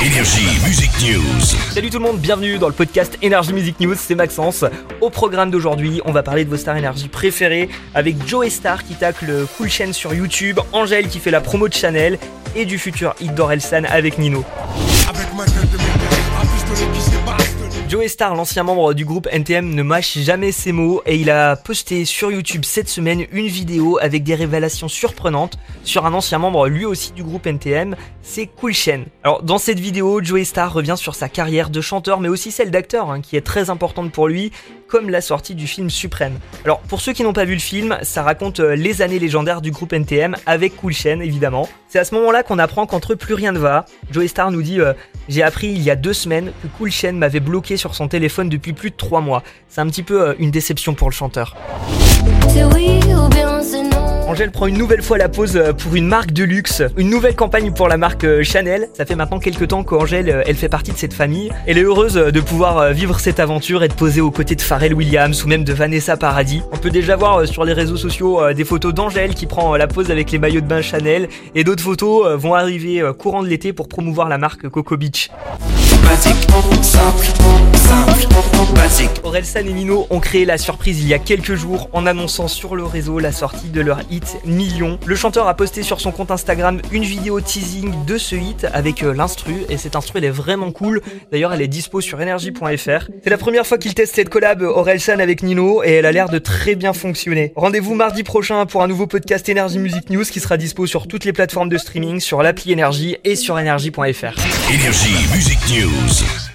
Énergie Music News. Salut tout le monde, bienvenue dans le podcast Energy Music News, c'est Maxence. Au programme d'aujourd'hui, on va parler de vos stars énergie préférées avec Joe Star qui tacle Cool Chain sur YouTube, Angèle qui fait la promo de Chanel et du futur hit d'Orelsan avec Nino. Avec ma tête s'ébarque Joe Star, l'ancien membre du groupe NTM, ne mâche jamais ses mots et il a posté sur YouTube cette semaine une vidéo avec des révélations surprenantes sur un ancien membre lui aussi du groupe NTM, c'est Cool Shen. Alors dans cette vidéo, Joe Star revient sur sa carrière de chanteur mais aussi celle d'acteur hein, qui est très importante pour lui comme la sortie du film Suprême. Alors pour ceux qui n'ont pas vu le film, ça raconte euh, les années légendaires du groupe NTM avec Cool Shen évidemment. C'est à ce moment-là qu'on apprend qu'entre plus rien ne va. Joe Star nous dit euh, j'ai appris il y a deux semaines que Cool Shen m'avait bloqué sur son téléphone depuis plus de trois mois. C'est un petit peu euh, une déception pour le chanteur. Angèle prend une nouvelle fois la pause euh, pour une marque de luxe, une nouvelle campagne pour la marque euh, Chanel. Ça fait maintenant quelques temps qu'Angèle, euh, elle fait partie de cette famille. Elle est heureuse de pouvoir vivre cette aventure et de poser aux côtés de Pharrell Williams ou même de Vanessa Paradis. On peut déjà voir sur les réseaux sociaux des photos d'Angèle qui prend la pause avec les maillots de bain Chanel et d'autres photos vont arriver courant de l'été pour promouvoir la marque Coco Beach. Orelsan et Nino ont créé la surprise il y a quelques jours en annonçant sur le réseau la sortie de leur hit Million. Le chanteur a posté sur son compte Instagram une vidéo teasing de ce hit avec euh, l'instru et cette instru elle est vraiment cool. D'ailleurs elle est dispo sur energy.fr. C'est la première fois qu'il teste cette collab Orelsan avec Nino et elle a l'air de très bien fonctionner. Rendez-vous mardi prochain pour un nouveau podcast Energy Music News qui sera dispo sur toutes les plateformes de streaming, sur l'appli Energy et sur energy.fr. Énergie Music News.